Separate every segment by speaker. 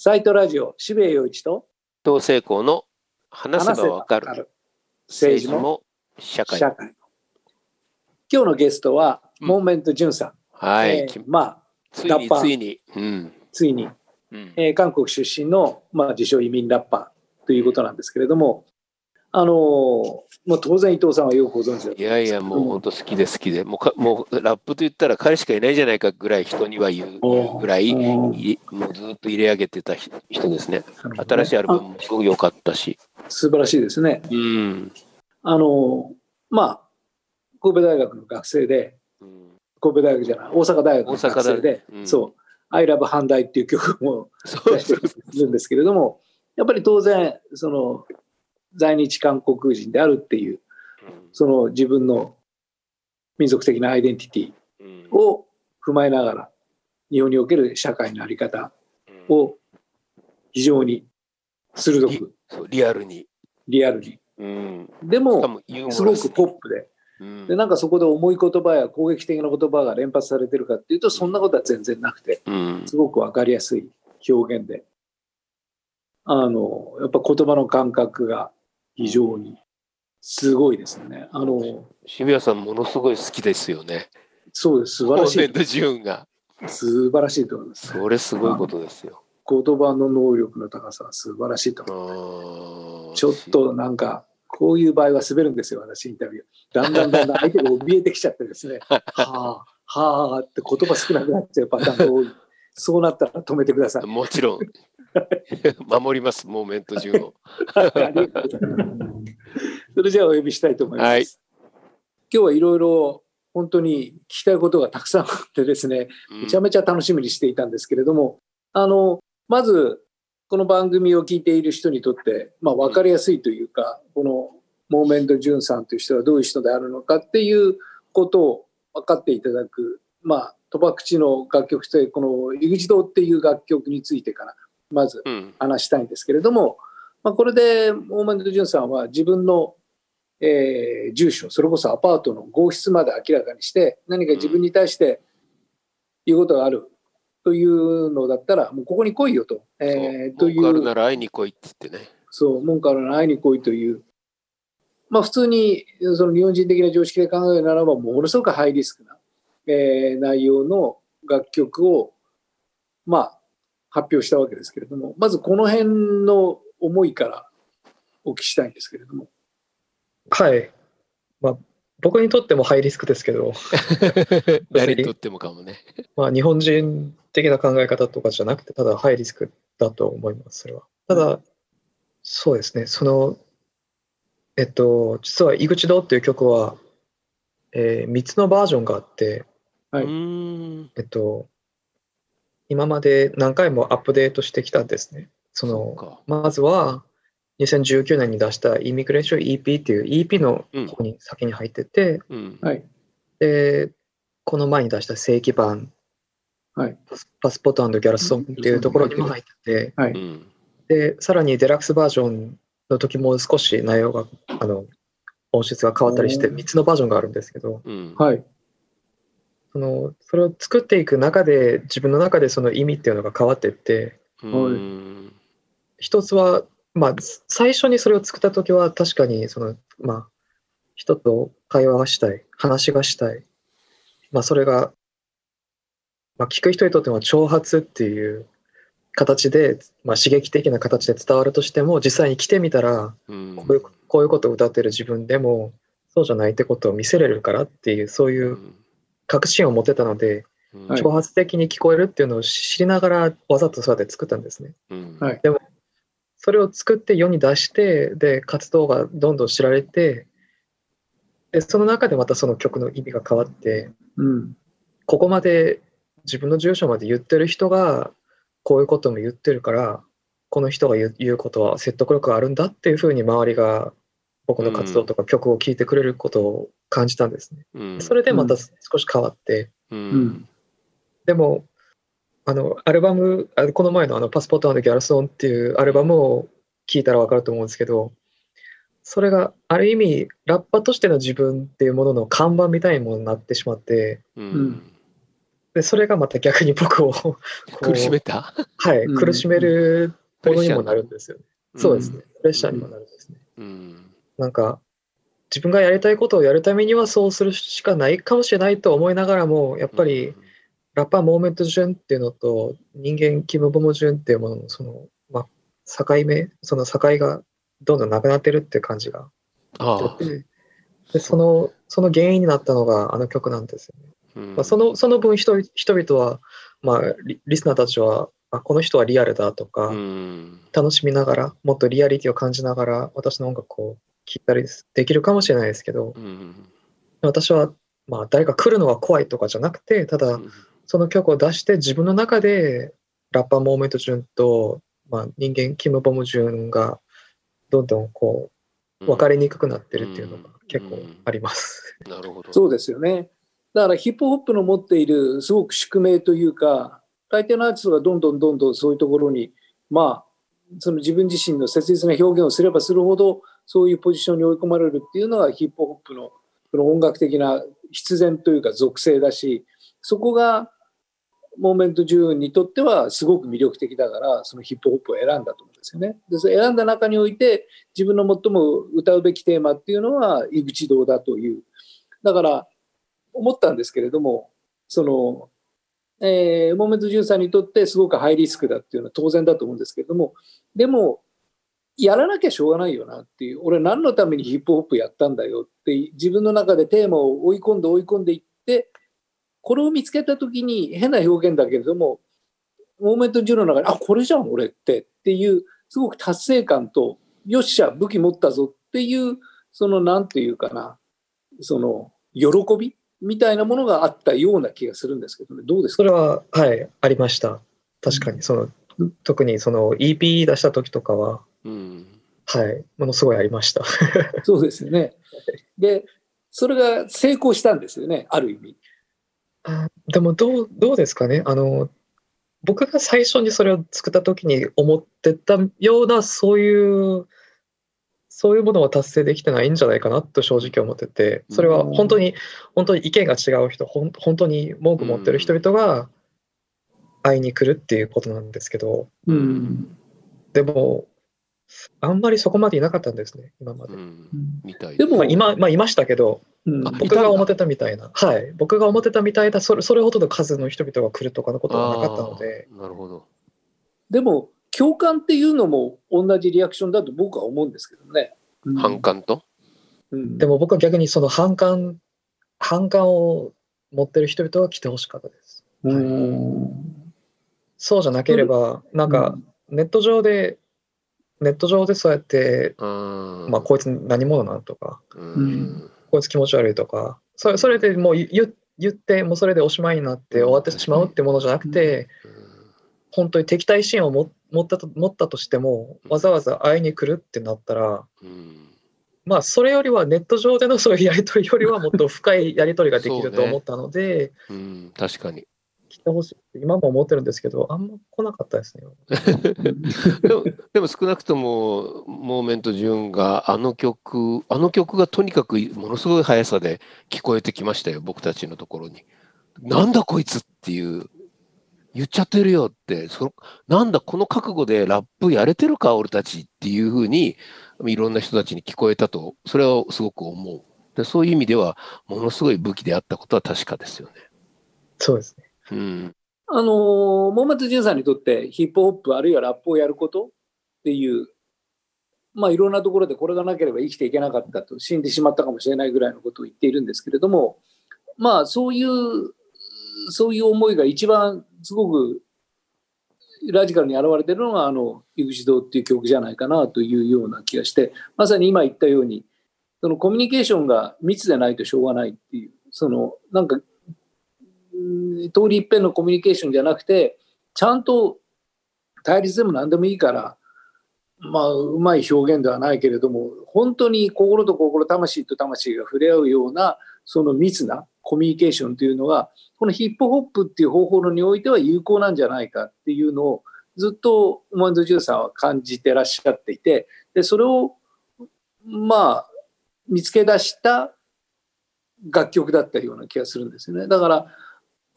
Speaker 1: サイトラジオ、渋谷陽一と
Speaker 2: 同性校の話せばわかる
Speaker 1: 政治も
Speaker 2: も社会。
Speaker 1: 社会。今日のゲストは、
Speaker 2: うん
Speaker 1: モーメント・ジュンさん。
Speaker 2: はい、
Speaker 1: えー
Speaker 2: き
Speaker 1: まあ、
Speaker 2: ついに
Speaker 1: ラッパー
Speaker 2: ついに。うん。
Speaker 1: ついに、
Speaker 2: うん
Speaker 1: えー韓国出身の、まあ、自称移民ラッパーということなんですけれども、あのーまあ、当然伊藤さんはよくご存知だと
Speaker 2: いやいや、もう本当好きで好きで、もうかもうラップと言ったら彼しかいないじゃないかぐらい人には言うぐらい、もうずっと入れ上げてた人人ですね。新しいアルバムもすごく良かったし。
Speaker 1: 素晴らしいですね。
Speaker 2: うん。
Speaker 1: あのーまあ、神戸大学の学生で、
Speaker 2: うん。
Speaker 1: 神戸大学じゃない、大阪大学の学。生で、
Speaker 2: うん。
Speaker 1: そう、I love 阪大っていう曲も出してるんですけれども、やっぱり当然、その、在日韓国人であるっていう、その自分の民族的なアイデンティティ
Speaker 2: うん。
Speaker 1: を踏まえながら、日本における社会の在り方
Speaker 2: うん。
Speaker 1: を非常に鋭く、
Speaker 2: リアルに。
Speaker 1: リアルに。
Speaker 2: うん。
Speaker 1: でも、すごくポップで、
Speaker 2: うん。
Speaker 1: で、なんかそこで重い言葉や攻撃的な言葉が連発されてるかっていうと、そんなことは全然なくて、
Speaker 2: うん。
Speaker 1: すごくわかりやすい表現で、あの、やっぱ言葉の感覚が非常にすごいですね。あの、
Speaker 2: 渋谷さんものすごい好きですよね。
Speaker 1: そうです。素晴らしい。素晴らしいと思います。
Speaker 2: それすごいことですよ。
Speaker 1: 言葉の能力の高さは素晴らしいと
Speaker 2: あ
Speaker 1: 思う。
Speaker 2: ー
Speaker 1: ちょっとなんか、こういう場合は滑るんですよ、私インタビュー。だんだんだんだん相手が怯えてきちゃってですね、はあ、はあって言葉少なくなっちゃうパターンが多い。そうなったら止めてください。
Speaker 2: もちろん。守ります、モーメントジューンを。
Speaker 1: それじゃあお呼びしたいと思います。
Speaker 2: はい
Speaker 1: 今日はいろいろ本当に聞きたいことがたくさんあってですね、めちゃめちゃ楽しみにしていたんですけれども、あの、まず、この番組を聞いている人にとって、まあ、分かりやすいというか、このモーメント・ジュンさんという人はどういう人であるのかっていうことを分かっていただく、まあ、賭博地の楽曲という、この「井口堂」っていう楽曲についてから、まず
Speaker 2: うん。
Speaker 1: 話したいんですけれども、まあ、これでモーメント・ジュンさんは自分の、えー住所それこそアパートの号室まで明らかにして何か自分に対して言うことがあるというのだったらもうここに来いよと,、えーとい
Speaker 2: 文句ある
Speaker 1: う
Speaker 2: なら会いに来いって言ってね。
Speaker 1: そう文句あるなら会いに来いというまあ普通にその日本人的な常識で考えるならばものすごくハイリスクな、えー内容の楽曲をまあ発表したわけですけれどもまずこの辺の思いからお聞きしたいんですけれども
Speaker 3: はい。まあ、僕にとってもハイリスクですけど、
Speaker 2: 誰にとってもかもね。
Speaker 3: まあ、日本人的な考え方とかじゃなくて、ただハイリスクだと思います、それは。ただ、そうですね、その、えっと、実は、井口堂っていう曲は、え3つのバージョンがあって、
Speaker 1: はい。
Speaker 3: えっと、今まで何回もアップデートしてきたんですね。そのまずは2019年に出したイミグレーション EP っていう EP の方に先に入ってて、
Speaker 2: うん。
Speaker 1: はい
Speaker 3: で、この前に出した正規版、
Speaker 1: はい
Speaker 3: パスパスポートギャラソンっていうところにも入ってて、
Speaker 1: はい
Speaker 2: うん。
Speaker 3: で、さらにデラックスバージョンの時も少し内容が、あの、音質が変わったりして、
Speaker 1: おー
Speaker 3: 3つのバージョンがあるんですけど、
Speaker 2: うん。
Speaker 1: はい
Speaker 3: そのそれを作っていく中で、自分の中でその意味っていうのが変わっていって、
Speaker 2: うん。
Speaker 3: 一つは、まあ、最初にそれを作った時は確かにその、まあ、人と会話がしたい話がしたい、まあ、それが、まあ、聞く人にとっても挑発っていう形で、まあ、刺激的な形で伝わるとしても実際に来てみたら
Speaker 2: うん。
Speaker 3: こういうこういうことを歌ってる自分でもそうじゃないってことを見せれるからっていうそういう確信を持ってたので挑発的に聞こえるっていうのを知りながらわざとそうやって作ったんですね。
Speaker 2: うん。
Speaker 1: はい。
Speaker 3: それを作って世に出してで活動がどんどん知られてでその中でまたその曲の意味が変わって
Speaker 1: うん。
Speaker 3: ここまで自分の住所まで言ってる人がこういうことも言ってるからこの人が言う言うことは説得力があるんだっていうふうに周りが僕の活動とか曲を聴いてくれることを感じたんですね。
Speaker 2: うん
Speaker 3: それでまた少し変わって、
Speaker 2: うん
Speaker 3: でもあのアルバムあこの前のあの「パスポートギャラソン」っていうアルバムを聴いたら分かると思うんですけどそれがある意味ラッパとしての自分っていうものの看板みたいなものになってしまって
Speaker 2: うん
Speaker 3: でそれがまた逆に僕を
Speaker 2: 苦しめた？
Speaker 3: はい、
Speaker 1: うん
Speaker 3: 苦しめるものにもなるんですよね。そうですね。プレッシャーにもなるんですね。
Speaker 2: うん。
Speaker 3: なんか、自分がやりたいことをやるためにはそうするしかないかもしれないと思いながらも、やっぱり、ラッパーモーメント順っていうのと人間キムボム順っていうもののその、まあ、境目、その境がどんどんなくなってるっていう感じが。
Speaker 2: あ
Speaker 3: 出て、でそのその原因になったのがあの曲なんですよね。
Speaker 2: あ、うん。
Speaker 3: まあ、そのその分人々人々は、まあリ、リスナーたちはあこの人はリアルだとか、
Speaker 2: うん。
Speaker 3: 楽しみながらもっとリアリティを感じながら私の音楽を聴いたりできるかもしれないですけど
Speaker 2: うん
Speaker 3: 私は、まあ、誰か来るのが怖いとかじゃなくてただその曲を出して自分の中でラッパーモーメント順と、まあ、人間キム・ボム順がどんどんこう分かりにくくなってるっていうのが結構あります。
Speaker 2: なるほど。
Speaker 1: そうですよね。だからヒップホップの持っているすごく宿命というか、大抵のアーティストがどんどんどんどんそういうところに、まあ、その自分自身の切実な表現をすればするほど、そういうポジションに追い込まれるっていうのがヒップホップのその音楽的な必然というか属性だし、そこがモーメント・ジューンにとってはすごく魅力的だから、そのヒップホップを選んだと思うんですよね。で、それ選んだ中において、自分の最も歌うべきテーマっていうのは、井口堂だという。だから、思ったんですけれども、その、えー、モーメント13にとってすごくハイリスクだっていうのは当然だと思うんですけれども、でも、やらなきゃしょうがないよなっていう、俺何のためにヒップホップやったんだよって、自分の中でテーマを追い込んで追い込んでいって、これを見つけた時に変な表現だけれども、モーメント10の中で、あ、これじゃん俺ってっていう、すごく達成感と、よっしゃ、武器持ったぞっていう、そのなんていうかな、その喜びみたいなものがあったような気がするんですけどね、どうですか？
Speaker 3: それは、はい、ありました。確かに、その、特にその EP 出した時とかは、
Speaker 2: うん
Speaker 3: はい、ものすごいありました。
Speaker 1: そうですよね。で、それが成功したんですよね、ある意味。
Speaker 3: あでもどう、どうですかね。あの、僕が最初にそれを作った時に思ってたような、そういう、そういうものは達成できてないんじゃないかなと正直思ってて、それは本当に、本当に意見が違う人、ほん本当に文句持ってる人々が会いに来るっていうことなんですけど、
Speaker 1: うん。
Speaker 3: でも、あんまりそこまでいなかったんですね、今まで。
Speaker 2: うん。みたい。
Speaker 1: でも
Speaker 3: まあ、今、まあ、いましたけど、
Speaker 1: うん。
Speaker 2: あ
Speaker 3: 僕が思ってたみたいな、はい、僕が思ってたみたいな、それそれほどの数の人々が来るとかのことはなかったので、
Speaker 2: なるほど。
Speaker 1: でも、共感っていうのも同じリアクションだと僕は思うんですけどね。うん。
Speaker 2: 反感と？
Speaker 1: うん。
Speaker 3: でも僕は逆にその反感、反感を持ってる人々は来てほしかったです。
Speaker 1: うん。
Speaker 3: そうじゃなければ、なんかネット上で、ネット上でそうやって、
Speaker 2: うん。
Speaker 3: まあ、こいつ何者なんとか、
Speaker 2: うん。
Speaker 3: こいつ気持ち悪いとか、それそれでもう言言って、もうそれでおしまいになって終わってしまうってものじゃなくて、本当に敵対心を持持ったと持ったとしても、わざわざ会いに来るってなったら、
Speaker 2: うん。
Speaker 3: まあ、それよりはネット上でのそういうやり取りよりはもっと深いやり取りができると思ったので、
Speaker 2: うん確かに。
Speaker 3: 来てほしいって今も思ってるんですけど、あんま来なかったですね。
Speaker 2: でも でも少なくともモーメント・ジュンがあの曲あの曲がとにかくものすごい速さで聞こえてきましたよ僕たちのところに。なんだこいつっていう言っちゃってるよってそなんだこの覚悟でラップやれてるか俺たちっていうふうにいろんな人たちに聞こえたとそれはすごく思う。でそういう意味ではものすごい武器であったことは確かですよね。
Speaker 3: そうですね。
Speaker 2: うん。
Speaker 1: あのー、モーメント・ジュンさんにとってヒップホップあるいはラップをやることっていう、まあいろんなところでこれがなければ生きていけなかったと死んでしまったかもしれないぐらいのことを言っているんですけれども、まあそういう、そういう思いが一番すごくラジカルに現れてるのがあの「井口堂」っていう曲じゃないかなというような気がしてまさに今言ったようにそのコミュニケーションが密でないとしょうがないっていうそのなんか通り一遍のコミュニケーションじゃなくてちゃんと対立でも何でもいいからまあうまい表現ではないけれども本当に心と心魂と魂が触れ合うようなその密なコミュニケーションというのがこのヒップホップっていう方法論においては有効なんじゃないかっていうのをずっとモマンド・ジュさんは感じてらっしゃっていてでそれをまあ見つけ出した楽曲だったような気がするんですよね。だから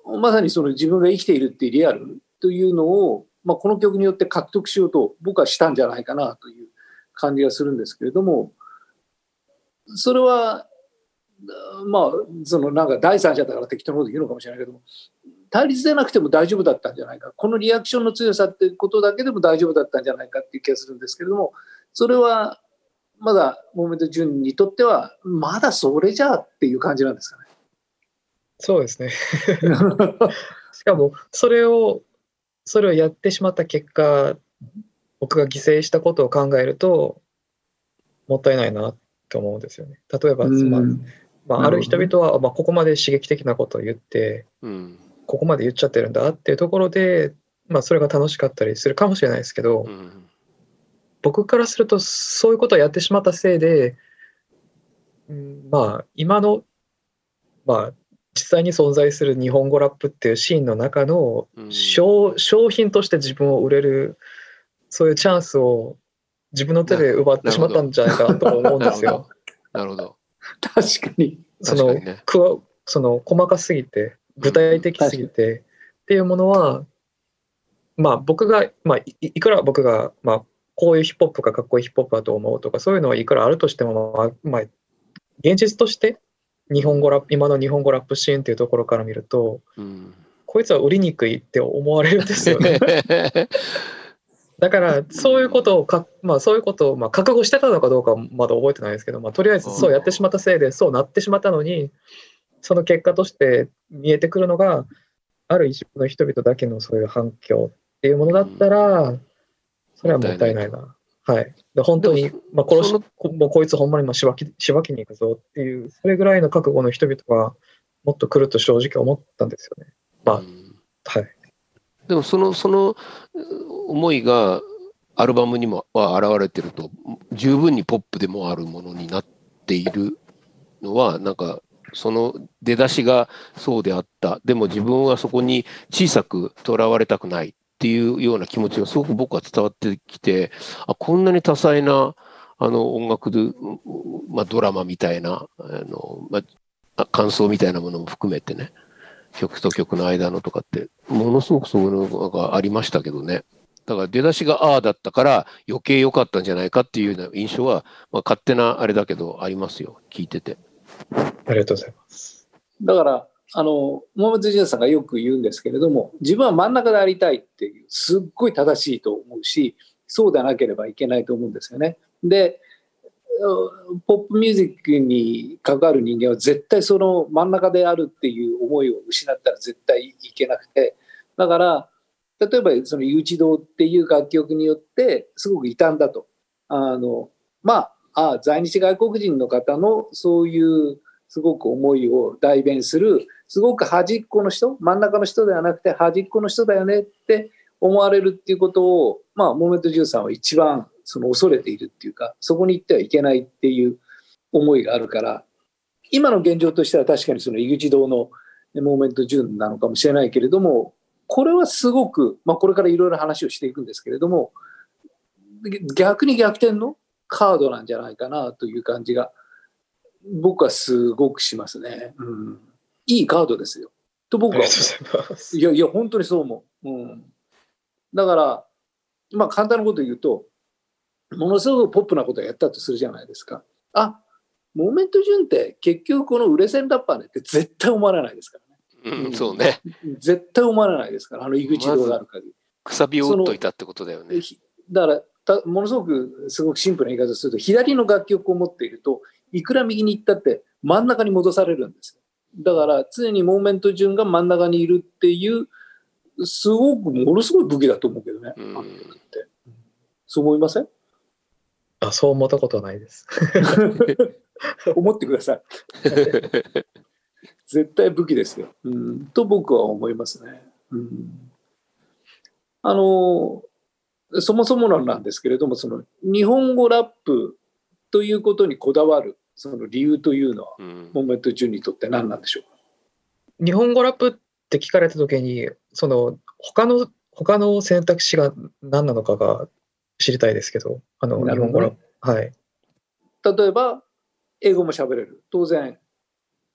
Speaker 1: まさにその自分が生きているっていうリアルというのを、まあ、この曲によって獲得しようと僕はしたんじゃないかなという感じがするんですけれどもそれはまあそのなんか第三者だから適当なこと言うのかもしれないけども対立でなくても大丈夫だったんじゃないかこのリアクションの強さっていうことだけでも大丈夫だったんじゃないかっていう気がするんですけれどもそれはまだモーメント順にとってはまだそれじゃっていう感じなんですかね。
Speaker 3: そうですね。しかもそれをそれをやってしまった結果僕が犠牲したことを考えるともったいないなと思うんですよね。例えば、まあまあ、ある人々は、まあ、ここまで刺激的なことを言って、うん、ここまで言っちゃってるんだっていうところで、まあ、それが楽しかったりするかもしれないですけど、うん、僕からするとそういうことをやってしまったせいで、うん、まあ今の、まあ、実際に存在する日本語ラップっていうシーンの中の商,、商品として自分を売れるそういうチャンスを自分の手で奪ってしまったんじゃないかなと思うんですよ。
Speaker 2: なるほど。
Speaker 1: 確かに。
Speaker 3: その、ね、その細かすぎて具体的すぎてっていうものは、まあ僕が、まあいいくら僕が、まあこういうヒップホップがかっこいいヒップホップだと思うとかそういうのはいくらあるとしても、まあ、まあ、現実として日本語ラップ今の日本語ラップシーンっていうところから見ると、うん、こいつは売りにくいって思われるんですよね。だからそういうことをか、まあ、そういうことをまあ覚悟してたのかどうかまだ覚えてないですけど、まあ、とりあえずそうやってしまったせいでそうなってしまったのにその結果として見えてくるのがある一部の人々だけのそういう反響っていうものだったらそれはもったいないな。はい、で本当に、まあ、殺しもうこいつほんまにまあしばきしばきに行くぞ。っていうそれぐらいの覚悟の人々がもっと来ると正直思ったんですよね。まあ、はい、
Speaker 2: でもそのその思いがアルバムにもは現れてると十分にポップでもあるものになっているのはなんかその出だしがそうであった。でも自分はそこに小さくとらわれたくないっていうような気持ちがすごく僕は伝わってきてあこんなに多彩なあの音楽で、まあ、ドラマみたいなあの、まあ、感想みたいなものも含めてね曲と曲の間のとかってものすごくそういうのがありましたけどね。だから出だしがああだったから余計良かったんじゃないかっていうような印象は、まあ、勝手なあれだけどありますよ聞いてて。
Speaker 3: ありがとうございます。
Speaker 1: だからあのモーメント・ジュンさんがよく言うんですけれども自分は真ん中でありたいっていうすっごい正しいと思うしそうでなければいけないと思うんですよね。でポップミュージックに関わる人間は絶対その真ん中であるっていう思いを失ったら絶対いけなくてだから例えばその「誘致堂」っていう楽曲によってすごく傷んだとあのまああ在日外国人の方のそういうすごく思いを代弁するすごく端っこの人真ん中の人ではなくて端っこの人だよねって思われるっていうことをまあモーメント13は一番その恐れているっていうかそこに行ってはいけないっていう思いがあるから今の現状としては確かにその井口堂のモーメント順なのかもしれないけれどもこれはすごく、まあ、これからいろいろ話をしていくんですけれども逆に逆転のカードなんじゃないかなという感じが僕はすごくしますね。うんいいカードですよ。と僕は。いやいや、本当にそう思う。うん、だから、まあ簡単なこと言うと、ものすごくポップなことをやったとするじゃないですか。あモーメント順って結局この売れ線ラッパーねって絶対思われないですから
Speaker 2: ね。うん、そうね。
Speaker 1: 絶対思われないですから、あの井口堂がある限り。
Speaker 2: くさびを打っといたってことだよね。
Speaker 1: だからた、ものすごくすごくシンプルな言い方をすると、左の楽曲を持っていると、いくら右に行ったって真ん中に戻されるんですよ。だから常にモーメント順が真ん中にいるっていうすごくものすごい武器だと思うけどね、うん、そう思いません？
Speaker 3: あそう思ったことはないです。
Speaker 1: 思ってください。絶対武器ですよ、うん、と僕は思いますね、うん、あのそもそもなんですけれどもその日本語ラップということにこだわるその理由というのは、うん、モーメント順にとって何なんでしょ
Speaker 3: う日本語ラップって聞かれた時にその他の他の選択肢が何なのかが知りたいですけどあの日本語ラップ、はい。
Speaker 1: 例えば英語も喋れる。当然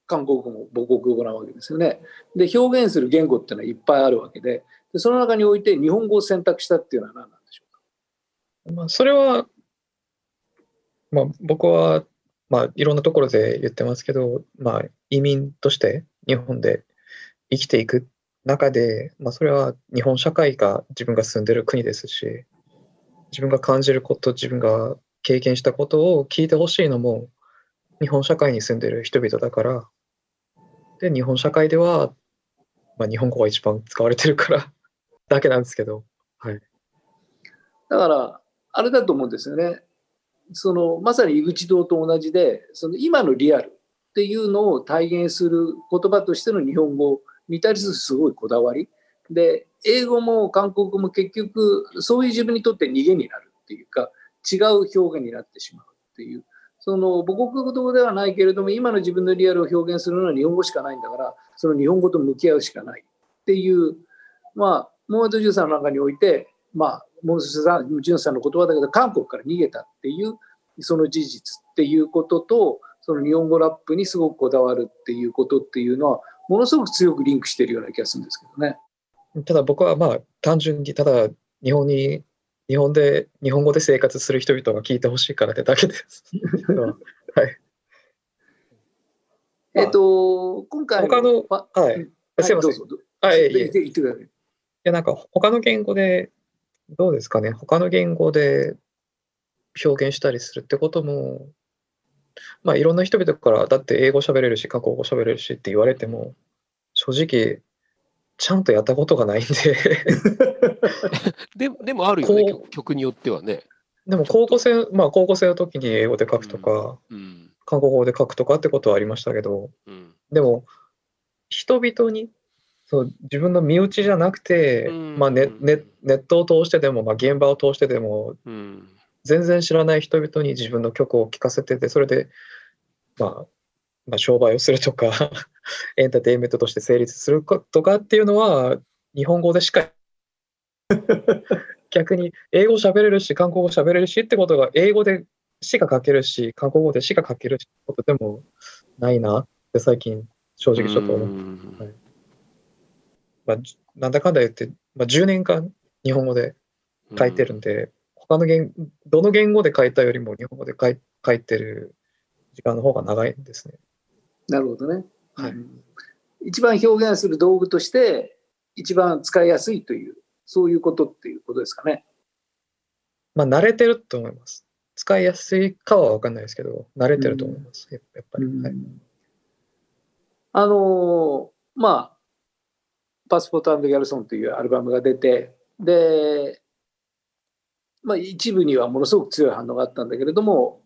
Speaker 1: 韓国語も母国語なわけですよね。で表現する言語っていうのはいっぱいあるわけで。でその中において日本語を選択したっていうのは何なんでしょ
Speaker 3: うか、まあ、それは、まあ、僕は、まあ、いろんなところで言ってますけど、まあ、移民として日本で生きていく中で、まあ、それは日本社会が自分が住んでる国ですし自分が感じること自分が経験したことを聞いてほしいのも日本社会に住んでる人々だからで日本社会では、まあ、日本語が一番使われてるから だけなんですけど、はい、
Speaker 1: だからあれだと思うんですよね。そのまさに井口堂と同じでその今のリアルっていうのを体現する言葉としての日本語に対するすごいこだわり。で英語も韓国語も結局そういう自分にとって逃げになるっていうか違う表現になってしまうっていう。その母国語ではないけれども今の自分のリアルを表現するのは日本語しかないんだからその日本語と向き合うしかないっていう。まあモーメント13の中においてまあモーメント13さんの言葉だけど韓国から逃げたっていうその事実っていうこととその日本語ラップにすごくこだわるっていうことっていうのはものすごく強くリンクしているような気がするんですけどね。
Speaker 3: ただ僕はまあ単純にただ日本に日本で日本語で生活する人々が聞いてほしいからってだけです。はい。
Speaker 1: えっと今回
Speaker 3: 他のはい、すいません。
Speaker 1: はい、言ってください。い
Speaker 3: やなんか他の言語でどうですかね。他の言語で表現したりするってこともまあいろんな人々からだって英語喋れるし過去語喋れるしって言われても正直ちゃんとやったことがないんで。
Speaker 2: ででもあるよね曲によってはね。
Speaker 3: でも高校生まあ高校生の時に英語で書くとか、うんうん、韓国語で書くとかってことはありましたけど、うん、でも人々にそう自分の身内じゃなくて、まあネネネットを通してでも、まあ、現場を通してでも、全然知らない人々に自分の曲を聴かせててそれで、まあ、まあ商売をするとか エンターテインメントとして成立するとかっていうのは日本語でしか 逆に英語喋れるし韓国語喋れるしってことが英語でしか書けるし韓国語でしか書けるしってことでもないなって最近正直ちょっと思って、はいまあ、なんだかんだ言って、まあ、10年間日本語で書いてるんで、他の言どの言語で書いたよりも日本語で書い書いてる時間の方が長いんですね。
Speaker 1: なるほどね。はい、一番表現する道具として一番使いやすいというそういうことっていうことですかね。
Speaker 3: まあ慣れてると思います。使いやすいかは分かんないですけど慣れてると思います。やっぱり。はい、
Speaker 1: あのー、まあパスポートギャルソンというアルバムが出てでまあ、一部にはものすごく強い反応があったんだけれども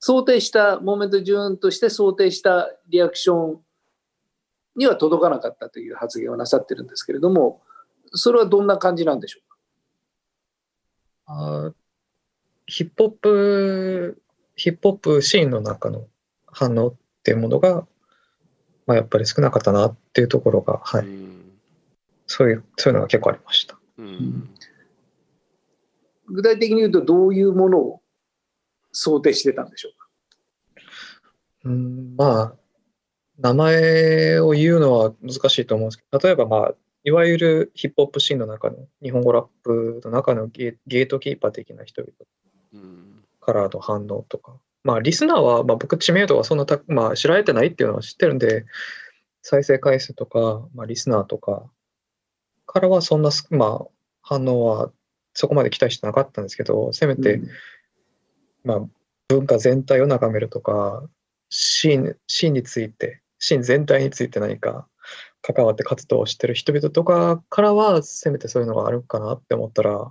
Speaker 1: 想定したモーメント順として想定したリアクションには届かなかったという発言をなさってるんですけれどもそれはどんな感じなんでしょう
Speaker 3: か？あヒップホップヒップホップシーンの中の反応っていうものが、まあ、やっぱり少なかったなっていうところが、はい、そういうそういうのが結構ありました。うん。
Speaker 1: 具体的に言うとどういうものを想定してたんでしょう
Speaker 3: か？うんまあ名前を言うのは難しいと思うんですけど例えばまあいわゆるヒップホップシーンの中の日本語ラップの中のゲートキーパー的な人々からの反応とか、まあリスナーは、まあ、僕知名度はそんなた、まあ、知られてないっていうのは知ってるんで再生回数とか、まあ、リスナーとかからはそんな、まあ、反応はそこまで期待してなかったんですけどせめて、うん、まあ、文化全体を眺めるとかシーンシーンについてシーン全体について何か関わって活動をしてる人々とかからはせめてそういうのがあるかなって思ったら、うん、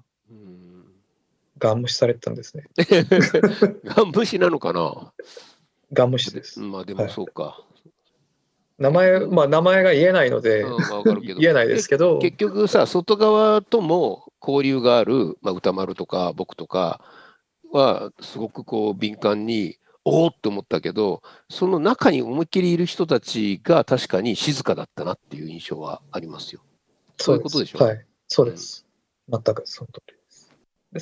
Speaker 3: ガン無視されてたんですね。
Speaker 2: ガン無視なのかな？
Speaker 3: ガン無視です。
Speaker 2: まあでもそうか。は
Speaker 3: い名前、まあ名前が言えないので、うん、言えないですけど。
Speaker 2: 結局さ、外側とも交流がある、まあ、歌丸とか僕とかはすごくこう敏感におおって思ったけどその中に思いっきりいる人たちが確かに静かだったなっていう印象はありますよ。
Speaker 3: そういうことでしょ？う。はい、そうです。うん、全くその通り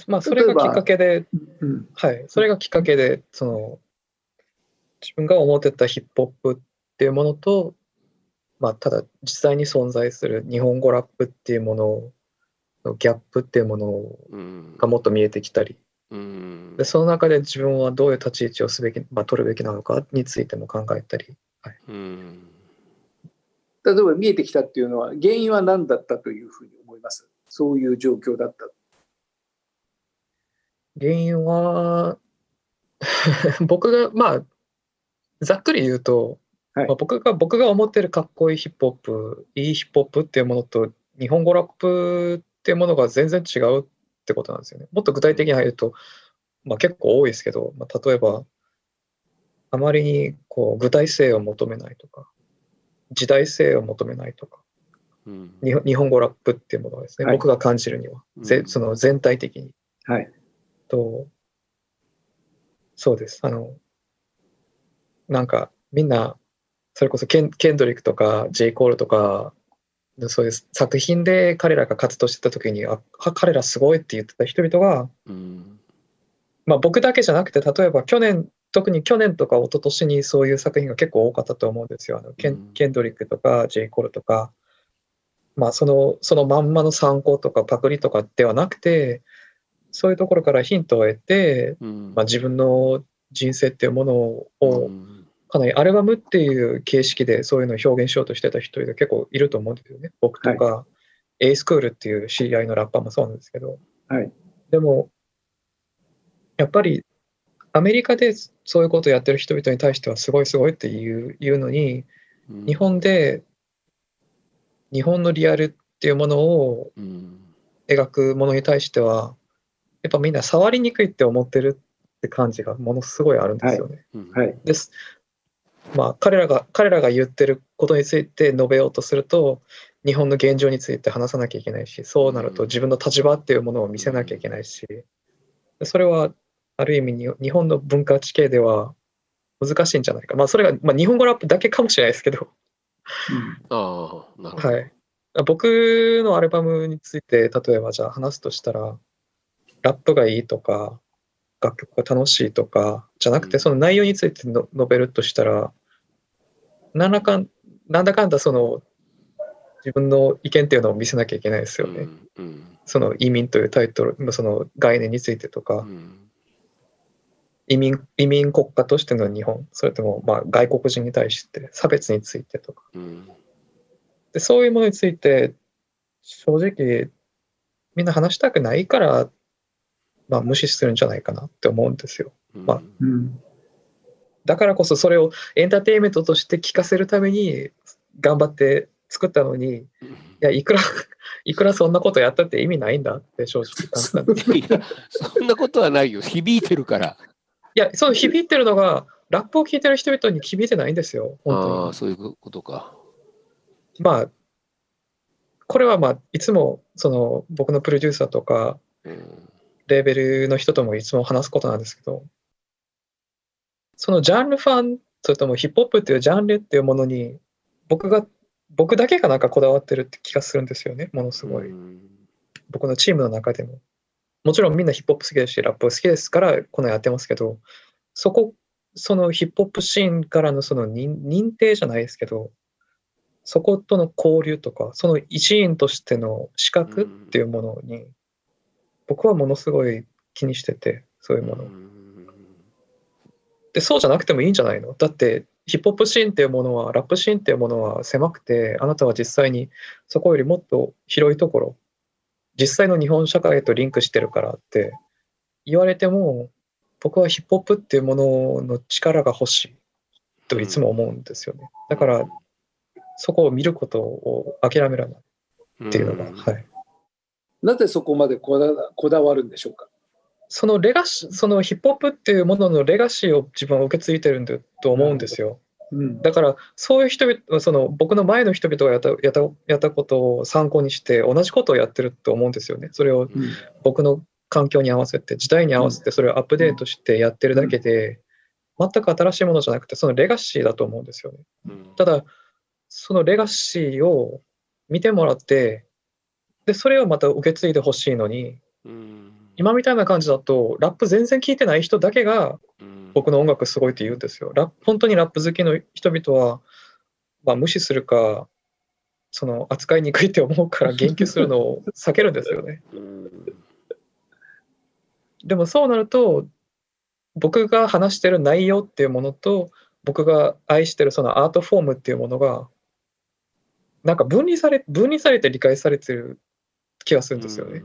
Speaker 3: まあ、それがきっかけで、うん、はい、それがきっかけで、その、自分が思ってたヒップホップっていうものと、まあ、ただ実際に存在する日本語ラップっていうもののギャップっていうもの
Speaker 2: うん。
Speaker 3: がもっと見えてきたり。
Speaker 2: うん。
Speaker 3: でその中で自分はどういう立ち位置をすべき、まあ、取るべきなのかについても考えたり。
Speaker 2: うん。
Speaker 1: 例えば見えてきたっていうのは原因は何だったというふうに思います？そういう状況だった。
Speaker 3: 原因は 僕がまあざっくり言うと、
Speaker 1: はい
Speaker 3: まあ、僕が僕が思ってるかっこいいヒップホップいいヒップホップっていうものと日本語ラップっていうものが全然違うってことなんですよね。もっと具体的に入ると、まあ、結構多いですけど、まあ、例えばあまりにこう具体性を求めないとか時代性を求めないとか
Speaker 2: うん
Speaker 3: 日本日本語ラップっていうものはですね、
Speaker 1: はい
Speaker 3: 僕が感じるには、ぜ
Speaker 2: うん
Speaker 3: その全体的に。
Speaker 1: はい。
Speaker 3: と、そうです。あの、なんかみんな、それこそケンケンドリックとか J. コールとか、そういう作品で彼らが活動してた時に、あ、あ彼らすごいって言ってた人々が、
Speaker 2: うん
Speaker 3: まあ僕だけじゃなくて、例えば去年、特に去年とか一昨年にそういう作品が結構多かったと思うんですよ。あのケン
Speaker 2: うん
Speaker 3: ケンドリックとか J. コールとか、まあそのそのまんまの参考とかパクリとかではなくて、そういうところからヒントを得て、
Speaker 2: うん。
Speaker 3: まあ、自分の人生っていうものを
Speaker 2: うん。
Speaker 3: かなりアルバムっていう形式でそういうのを表現しようとしてた人が結構いると思うんですよね。僕とか、エイスクールっていう知り合いのラッパーもそうなんですけど。
Speaker 1: はい。
Speaker 3: でも、やっぱりアメリカでそういうことをやってる人々に対してはすごいすごいって言う言うのに、
Speaker 2: うん。
Speaker 3: 日本で日本のリアルっていうものを
Speaker 2: うん。
Speaker 3: 描くものに対しては、やっぱみんな触りにくいって思ってるって感じがものすごいあるんですよね。
Speaker 2: うん。
Speaker 1: はい。
Speaker 3: です。まあ、彼らが彼らが言ってることについて述べようとすると日本の現状について話さなきゃいけないしそうなると
Speaker 2: うん。
Speaker 3: 自分の立場っていうものを見せなきゃいけないしそれはある意味に日本の文化地形では難しいんじゃないか。まあそれが、まあ、日本語ラップだけかもしれないですけど、
Speaker 2: ああなるほど。
Speaker 3: はい、僕のアルバムについて例えばじゃあ話すとしたらラップがいいとか楽曲が楽しいとかじゃなくて
Speaker 2: うん。
Speaker 3: その内容についての述べるとしたら何らかんなんだかんだその自分の意見っていうのを見せなきゃいけないですよね。
Speaker 2: うんうん。
Speaker 3: その移民というタイトルその概念についてとか、
Speaker 2: うん。
Speaker 3: 移民移民国家としての日本それともまあ外国人に対して差別についてとか。
Speaker 2: うん。
Speaker 3: でそういうものについて正直みんな話したくないから、まあ、無視するんじゃないかなって思うんですよ。
Speaker 2: うん。
Speaker 3: まあ。
Speaker 1: うん。
Speaker 3: だからこそそれをエンターテインメントとして聞かせるために頑張って作ったのにいやいくら いくらそんなことやったって意味ないんだって正直簡単に
Speaker 2: いやそんなことはないよ。響いてるから。
Speaker 3: いやそう響いてるのがラップを聴いてる人々に響いてないんですよ。本当に。
Speaker 2: ああそういうことか。
Speaker 3: まあこれはまあいつもその僕のプロデューサーとか
Speaker 2: うん
Speaker 3: レーベルの人ともいつも話すことなんですけどそのジャンルファンそれともヒップホップっていうジャンルっていうものに僕が僕だけがなんかこだわってるって気がするんですよねものすごい。
Speaker 2: うん。
Speaker 3: 僕のチームの中でも。もちろんみんなヒップホップ好きですしラップ好きですからこのやってますけどそこそのヒップホップシーンからのその認認定じゃないですけどそことの交流とかその一員としての資格っていうものに僕はものすごい気にしててそういうもの。をでそうじゃなくてもいいんじゃないの？だってヒップホップシーンっていうものはラップシーンっていうものは狭くてあなたは実際にそこよりもっと広いところ実際の日本社会とリンクしてるからって言われても僕はヒップホップっていうものの力が欲しいといつも思うんですよね。だからそこを見ることを諦められないっていうのが、
Speaker 2: ん。
Speaker 3: はい、
Speaker 1: なぜそこまでこだこだわるんでしょうか？
Speaker 3: そのレガシそのヒップホップっていうもののレガシーを自分は受け継いでるんだと思うんですよ。
Speaker 1: うん。
Speaker 3: だからそういう人々その僕の前の人々がやったやったやったことを参考にして同じことをやってると思うんですよね。それを
Speaker 1: うん
Speaker 3: 僕の環境に合わせて時代に合わせてそれをアップデートしてやってるだけで全く新しいものじゃなくてそのレガシーだと思うんですよね。
Speaker 2: うん
Speaker 3: ただそのレガシーを見てもらってでそれをまた受け継いでほしいのに
Speaker 2: うん
Speaker 3: 今みたいな感じだとラップ全然聞いてない人だけが
Speaker 2: うん
Speaker 3: 僕の音楽すごいって言うんですよ。ラップ本当にラップ好きの人々はまあ、無視するかその扱いにくいって思うから 言及するのを避けるんですよね。
Speaker 2: うん
Speaker 3: でもそうなると僕が話してる内容っていうものと僕が愛してるそのアートフォームっていうものがなんか分離され分離されて理解されてる気がするんですよね。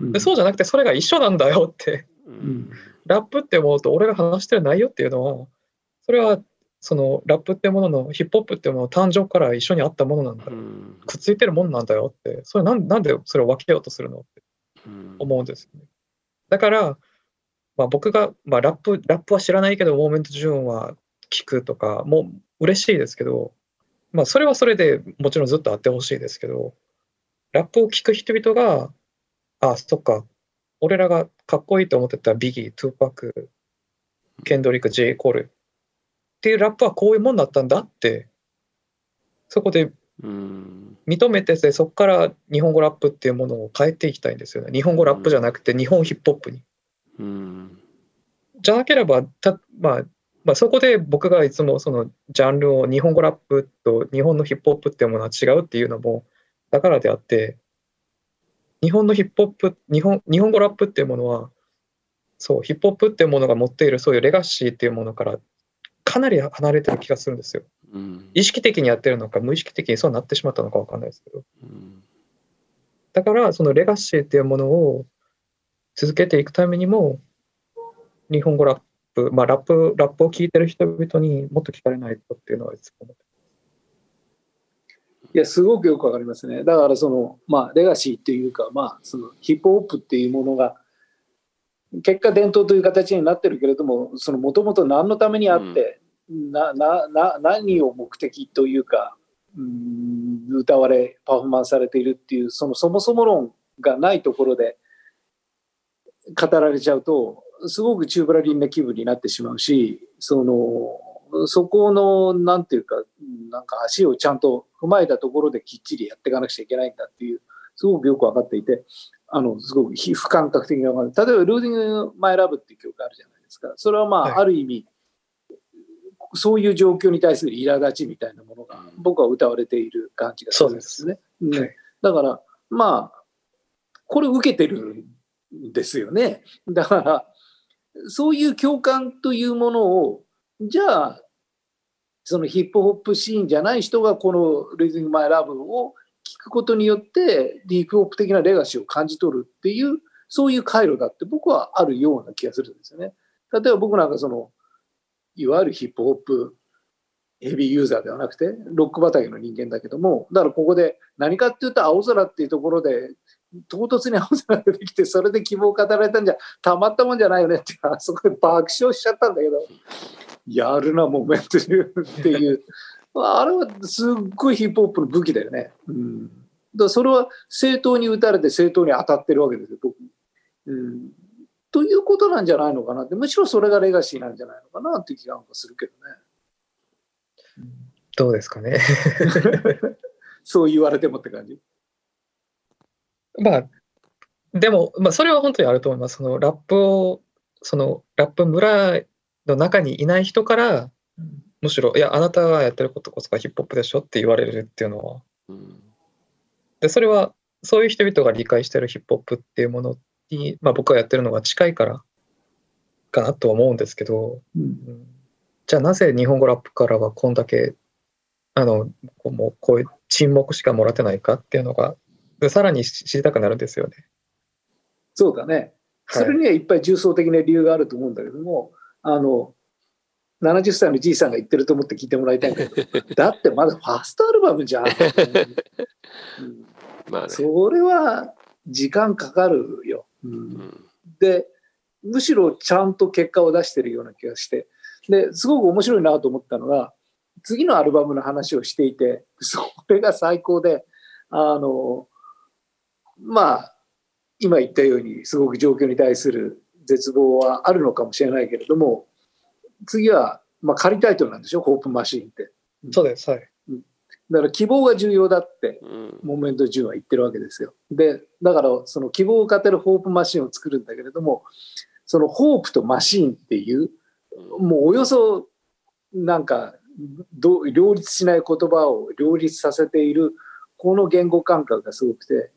Speaker 2: うん。
Speaker 3: でそうじゃなくてそれが一緒なんだよって。
Speaker 2: うん。
Speaker 3: ラップってものと俺が話してる内容っていうのはそれはそのラップってもののヒップホップってものの誕生から一緒にあったものなんだ。
Speaker 2: うん。
Speaker 3: くっついてるものなんだよって。それなんなんでそれを分けようとするのって
Speaker 2: うん。
Speaker 3: 思うんですよね。だから、まあ、僕が、まあ、ラップラップは知らないけど Moment Joon は聞くとかもう嬉しいですけど、まあ、それはそれでもちろんずっとあってほしいですけどラップを聞く人々があそっか。俺らがかっこいいと思ってた Biggie、2Pac、Kendrick、J. Cole。っていうラップはこういうもんだったんだって。そこで
Speaker 2: うん。
Speaker 3: 認めててそこから日本語ラップっていうものを変えていきたいんですよね。日本語ラップじゃなくて日本ヒップホップに。
Speaker 2: うん。
Speaker 3: じゃなければた、まあ、まあそこで僕がいつもそのジャンルを日本語ラップと日本のヒップホップっていうものは違うっていうのもだからであって日本のヒップホップ日本日本語ラップっていうものはそうヒップホップっていうものが持っているそういうレガシーっていうものからかなり離れてる気がするんですよ。
Speaker 2: うん。
Speaker 3: 意識的にやってるのか無意識的にそうなってしまったのかわかんないですけど。
Speaker 2: うん。
Speaker 3: だからそのレガシーっていうものを続けていくためにも日本語ラップ、まあ、ラップラップを聞いてる人々にもっと聞かれないとっていうのはいつも思って
Speaker 1: いや、すごくよくわかりますね。だから、その、まあ、レガシーっていうか、まあ、そのヒップホップっていうものが、結果伝統という形になってるけれども、そのもともと何のためにあって、ななな何を目的というか、うん歌われ、パフォーマンスされているっていう、そのそもそも論がないところで語られちゃうと、すごく宙ぶらりんな気分になってしまうし、その、そこの、なんていうか、なんか足をちゃんと踏まえたところできっちりやっていかなくちゃいけないんだっていう、すごくよく分かっていて、あの、すごく非不感覚的に分かる。例えば、ルーディング・マイ・ラブっていう曲あるじゃないですか。それはまあ、
Speaker 3: はい
Speaker 1: ある意味、そういう状況に対する苛立ちみたいなものが、僕は歌われている感じがするんですね。うん
Speaker 3: はい
Speaker 1: だから、まあ、これ受けてるんですよね。だから、そういう共感というものを、じゃあ、そのヒップホップシーンじゃない人がこの「リズング・マイ・ラブ」を聞くことによってヒップホップ的なレガシーを感じ取るっていうそういう回路だって僕はあるような気がするんですよね。例えば僕なんかそのいわゆるヒップホップヘビーユーザーではなくてロック畑の人間だけどもだからここで何かっていうと青空っていうところで唐突に青空が出てきてそれで希望を語られたんじゃたまったもんじゃないよねってあそこで爆笑しちゃったんだけどやるなモメントっていう あれはすっごいヒップホップの武器だよね。うん、だそれは正当に打たれて正当に当たってるわけですよ僕、うん。ということなんじゃないのかなってむしろそれがレガシーなんじゃないのかなっていう気がするけどね。
Speaker 3: どうですかね。
Speaker 1: そう言われてもって感じ。
Speaker 3: まあ、でも、まあ、それは本当にあると思います。そのラップを、そのラップ村の中にいない人から、むしろ、いや、あなたがやってることこそがヒップホップでしょって言われるっていうのは、
Speaker 2: うん。
Speaker 3: で、それは、そういう人々が理解してるヒップホップっていうものに、まあ、僕がやってるのが近いからかなとは思うんですけど、
Speaker 1: うん。
Speaker 3: うん。じゃあなぜ日本語ラップからはこんだけ、あの、こうもうこういう沈黙しかもらってないかっていうのが、でさらに知りたくなるんですよね。
Speaker 1: そうだね。それにはいっぱい重層的な理由があると思うんだけども、あの、70歳のじいさんが言ってると思って聞いてもらいたいんだけど、だってまだファーストアルバムじゃん。う ん
Speaker 2: まあね。
Speaker 1: それは時間かかるよ。う、
Speaker 2: うんん
Speaker 1: で、むしろちゃんと結果を出してるような気がして、ですごく面白いなと思ったのが、次のアルバムの話をしていて、それが最高で、あの、まあ、今言ったように、すごく状況に対する絶望はあるのかもしれないけれども、次は、まあ、仮タイトルなんでしょ、ホープマシーンって。
Speaker 3: そうです、はい。
Speaker 1: だから希望が重要だって
Speaker 2: うん
Speaker 1: モーメント10は言ってるわけですよ。で、だからその希望を語るホープマシンを作るんだけれども、そのホープとマシンっていう、もうおよそなんかど両立しない言葉を両立させているこの言語感覚がすごくて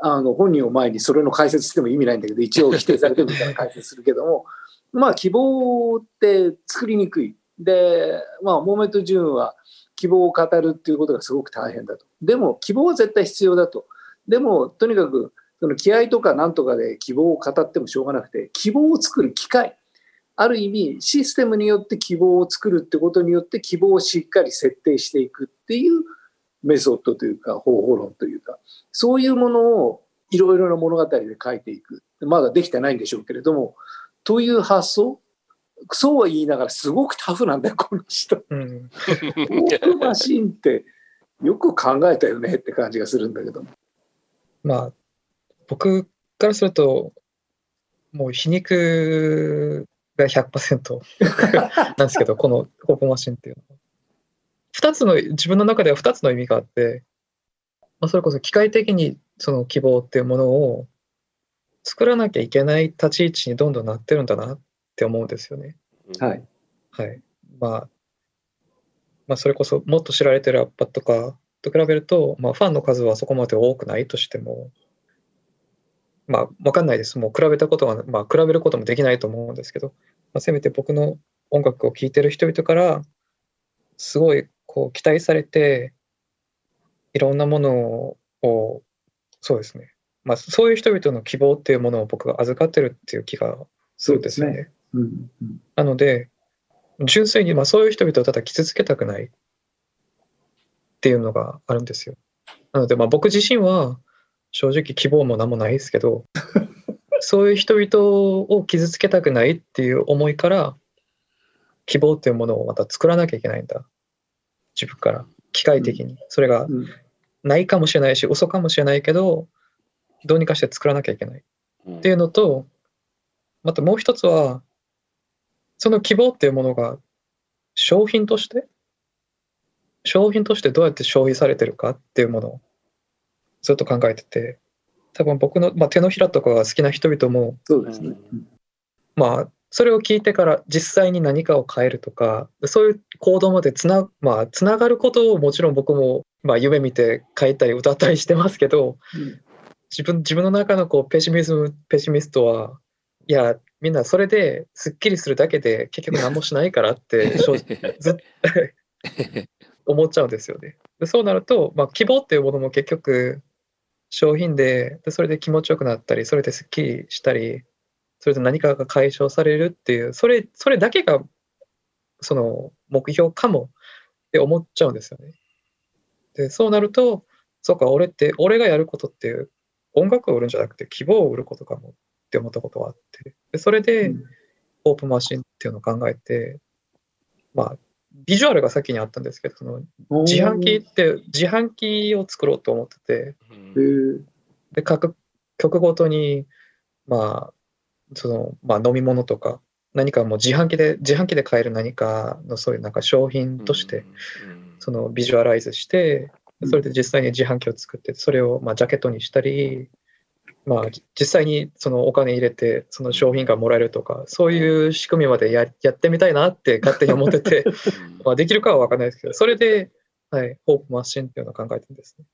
Speaker 1: あの本人を前にそれの解説しても意味ないんだけど一応否定されてるみたいな解説するけども まあ希望って作りにくい。でまあモーメント・ジューンは希望を語るっていうことがすごく大変だと。でも希望は絶対必要だと。でもとにかくその気合とかなんとかで希望を語ってもしょうがなくて希望を作る機会ある意味システムによって希望を作るってことによって希望をしっかり設定していくっていうメソッドというか方法論というかそういうものをいろいろな物語で書いていくまだできてないんでしょうけれどもという発想そうは言いながらすごくタフなんだよこの人。うん、オープマシンってよく考えたよねって感じがするんだけど
Speaker 3: まあ僕からするともう皮肉が100%なんですけど、このホープマシンっていうのは。2つの、自分の中では2つの意味があって、まあ、それこそ機械的にその希望っていうものを作らなきゃいけない立ち位置にどんどんなってるんだなって思うんですよね。
Speaker 1: はい。
Speaker 3: はい。まあ、まあ、それこそもっと知られてるアッパとかと比べると、まあ、ファンの数はそこまで多くないとしても、まあ、わかんないです。もう比べたことは、まあ、比べることもできないと思うんですけど、まあ、せめて僕の音楽を聴いてる人々から、すごいこう期待されて、いろんなものを、そうですね。まあ、そういう人々の希望っていうものを僕が預かってるっていう気がするんですよね。ねうんうん、なので、純粋にまあそういう人々をただ傷つけたくないっていうのがあるんですよ。なので、まあ僕自身は、正直希望も何もないですけど そういう人々を傷つけたくないっていう思いから希望っていうものをまた作らなきゃいけないんだ自分から機械的に。それがないかもしれないし嘘かもしれないけどどうにかして作らなきゃいけない。っていうのとまたもう一つはその希望っていうものが商品として商品としてどうやって消費されてるかっていうものずっと考えてて、多分僕の、まあ、手のひらとかが好きな人々も、
Speaker 1: そうですね。
Speaker 3: まあ、それを聞いてから実際に何かを変えるとか、そういう行動までつな,、まあ、つながることをもちろん僕も、まあ、夢見て書いたり歌ったりしてますけど、うん、自分自分の中のこうペシミズムペシミストはいやみんなそれですっきりするだけで結局何もしないからって 正直ずっと 思っちゃうんですよね。でそうなると、まあ、希望っていうものも結局商品ででそれで気持ちよくなったりそれですっきりしたりそれで何かが解消されるっていうそれそれだけがその目標かもって思っちゃうんですよね。でそうなるとそうか俺って俺がやることっていう音楽を売るんじゃなくて希望を売ることかもって思ったことがあって。でそれでオープンマシンっていうのを考えてまあビジュアルが先にあったんですけど、その自販機って自販機を作ろうと思ってて、で各曲ごとに、まあ、その、まあ、飲み物とか、何かもう自販機で、自販機で買える何かのそういうなんか商品として、そのビジュアライズして、それで実際に自販機を作って、それをまあジャケットにしたり、まあ、実際にそのお金入れてその商品がもらえるとかそういう仕組みまでややってみたいなって勝手に思ってて まあできるかは分かんないですけどそれで、はい、ホープマシンっていうのを考えてるんですね。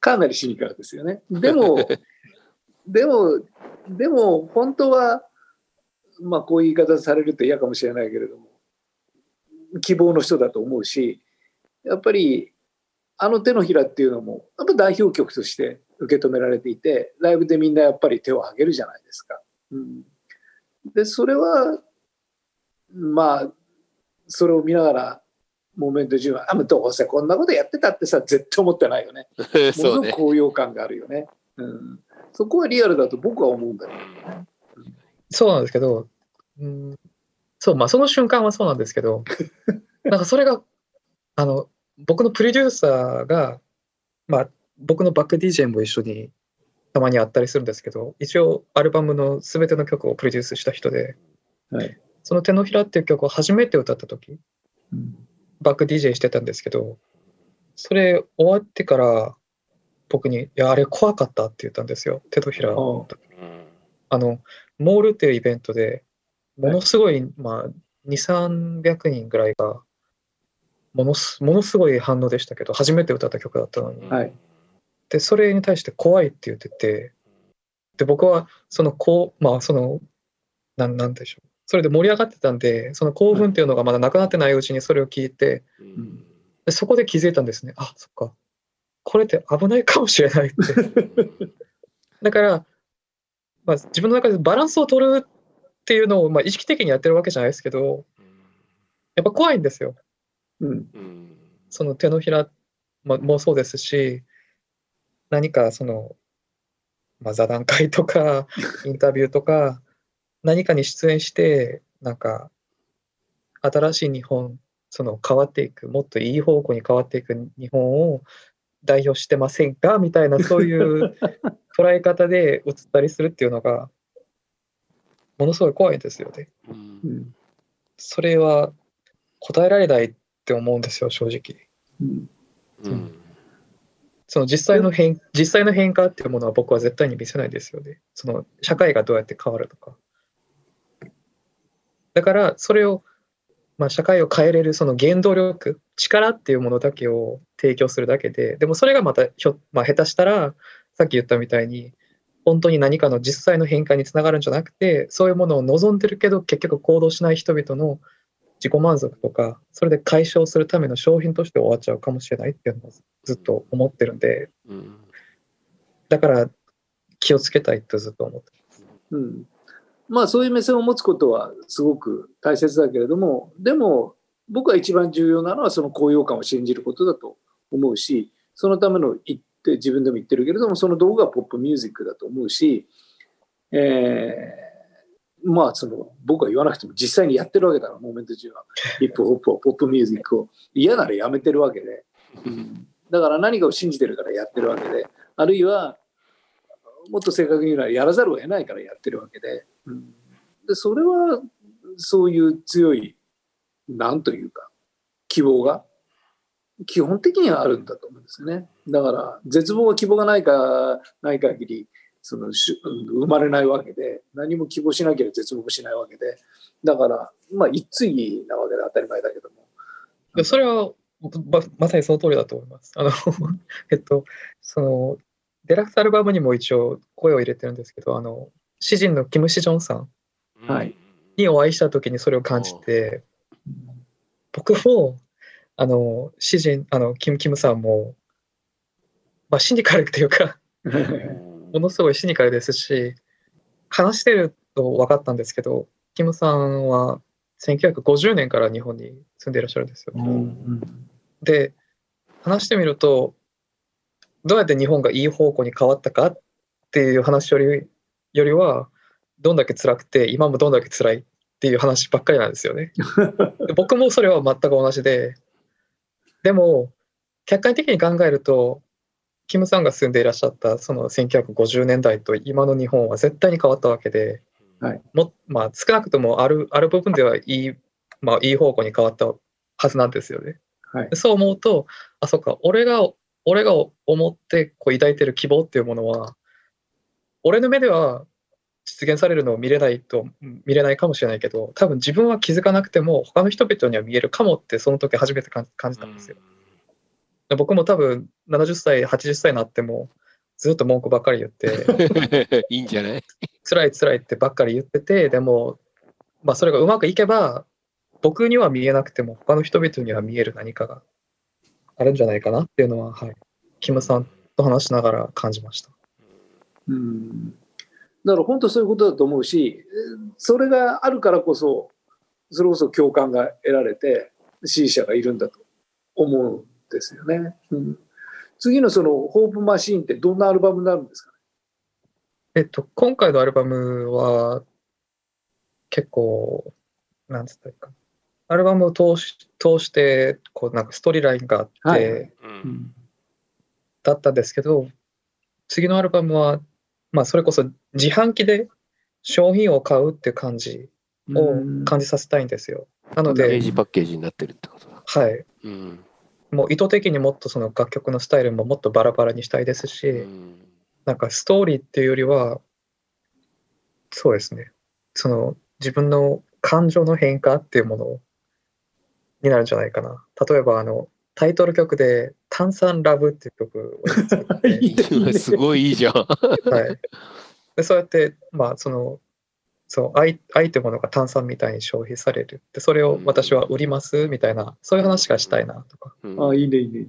Speaker 1: かなりシニカルですよね。でも でもでも本当はまあこういう言い方されると嫌かもしれないけれども希望の人だと思うしやっぱりあの手のひらっていうのもやっぱ代表曲として受け止められていてライブでみんなやっぱり手を挙げるじゃないですか。うん、でそれはまあそれを見ながらモーメント中はあどうせこんなことやってたってさ絶対思ってないよね。その高揚感があるよね、うん。そこはリアルだと僕は思うんだけどね。
Speaker 3: そうなんですけど、うん、そうまあその瞬間はそうなんですけど なんかそれがあの僕のプロデューサーがまあ僕のバック DJ も一緒にたまにあったりするんですけど、一応アルバムの全ての曲をプロデュースした人で、はい、その手のひらっていう曲を初めて歌った時、うん、バック DJ してたんですけど、それ終わってから僕に、いや、あれ怖かったって言ったんですよ、手のひら。あの、モールっていうイベントで、ものすごい、まあ、2、300人ぐらいがものすものすごい反応でしたけど初めて歌った曲だったのに。
Speaker 1: はい。
Speaker 3: でそれに対して怖いって言っててで僕はそのこうまあそのなんなんでしょう。それで盛り上がってたんでその興奮っていうのがまだなくなってないうちにそれを聞いて
Speaker 2: うん
Speaker 3: でそこで気づいたんですね。あそっかこれって危ないかもしれないって。だから、まあ、自分の中でバランスを取るっていうのを、まあ、意識的にやってるわけじゃないですけどやっぱ怖いんですよ。
Speaker 1: うん。
Speaker 2: うん。
Speaker 3: その手のひらももそうですし何かその、まあ、座談会とか インタビューとか何かに出演してなんか新しい日本その変わっていくもっといい方向に変わっていく日本を代表してませんか？みたいなそういう 捉え方で映ったりするっていうのがものすごい怖いんですよね。
Speaker 2: うん
Speaker 1: うん
Speaker 3: それは答えられないって思うんですよ正直。
Speaker 1: うん
Speaker 2: うん
Speaker 3: その実際の変実際の変化っていうものは僕は絶対に見せないですよね。その社会がどうやって変わるとか。だからそれを、まあ、社会を変えれるその原動力力っていうものだけを提供するだけででもそれがまたひょ、まあ、下手したらさっき言ったみたいに本当に何かの実際の変化につながるんじゃなくてそういうものを望んでるけど結局行動しない人々の自己満足とかそれで解消するための商品として終わっちゃうかもしれないっていうのをずっと思ってるんで
Speaker 2: うん。
Speaker 3: だから気をつけたいってずっと思って
Speaker 1: うん、まあそういう目線を持つことはすごく大切だけれどもでも僕は一番重要なのはその高揚感を信じることだと思うしそのための言って自分でも言ってるけれどもその道具はポップミュージックだと思うし、えーまあその僕は言わなくても実際にやってるわけだからモーメント中は。ヒップホップをポップミュージックを。嫌ならやめてるわけで、だから何かを信じてるからやってるわけで。あるいはもっと正確に言うならやらざるを得ないからやってるわけで,、うん、でそれはそういう強いなんというか希望が基本的にはあるんだと思うんですよね。だから絶望は希望がないかない限りそのし生まれないわけで何も希望しなければ絶望もしないわけでだからまあ一対なわけで当たり前だけども。
Speaker 3: それはままさにその通りだと思います。あの えっとそのデラックスアルバムにも一応声を入れてるんですけどあの詩人のキム・シジョンさん
Speaker 1: はい
Speaker 3: にお会いした時にそれを感じて僕もあの詩人あのキム・キムさんも、まあ、シニカルっていうか ものすごいシニカルですし話してると分かったんですけどキムさんは1950年から日本に住んでいらっしゃるんですよ。で話してみるとどうやって日本がいい方向に変わったかっていう話よりよりはどんだけ辛くて今もどんだけ辛いっていう話ばっかりなんですよね。で僕もそれは全く同じででも客観的に考えるとキムさんが住んでいらっしゃったその1950年代と今の日本は絶対に変わったわけで、
Speaker 1: はい
Speaker 3: もまあ、少なくともあるある部分ではいい,、まあ、いい方向に変わったはずなんですよね。
Speaker 1: はい
Speaker 3: そう思うとあそっか俺が俺が思ってこう抱いてる希望っていうものは俺の目では実現されるのを見れないと見れないかもしれないけど多分自分は気づかなくても他の人々には見えるかもってその時初めて感感じたんですよ。で僕も多分70歳80歳になってもずっと文句ばっかり言って
Speaker 2: いいんじゃない？
Speaker 3: 辛い辛いってばっかり言っててでも、まあ、それがうまくいけば僕には見えなくても他の人々には見える何かがあるんじゃないかなっていうのは、はい、キムさんと話しながら感じました。
Speaker 1: うん。だから本当そういうことだと思うしそれがあるからこそそれこそ共感が得られて支持者がいるんだと思うんですよね。うん、次のその「ホープマシーン」ってどんなアルバムになるんですかね？
Speaker 3: えっと、今回のアルバムは結構、なんつったらいいか。な。アルバムを通し通してこうなんかストーリーラインがあって、
Speaker 1: はい。
Speaker 2: うん。
Speaker 3: だったんですけど次のアルバムは、まあ、それこそ自販機で商品を買うっていう感じを感じさせたいんですよ。なの
Speaker 2: ペー
Speaker 3: で、
Speaker 2: ジパッケージになってるってことだ。
Speaker 3: はい、
Speaker 2: うん
Speaker 3: もう意図的にもっとその楽曲のスタイルももっとバラバラにしたいですし、
Speaker 2: うん
Speaker 3: なんかストーリーっていうよりはそうですねその自分の感情の変化っていうものをになるんじゃないかな。例えばあのタイトル曲で「炭酸ラブ」っていう曲を作って。
Speaker 1: いいね
Speaker 2: すごいいいじゃん。
Speaker 3: はい、でそうやって、まあ、そのそうアイアイテムのが炭酸みたいに消費される。でそれを私は売りますみたいなそういう話がしたいなとか。
Speaker 2: うん。
Speaker 1: あいいねいいね。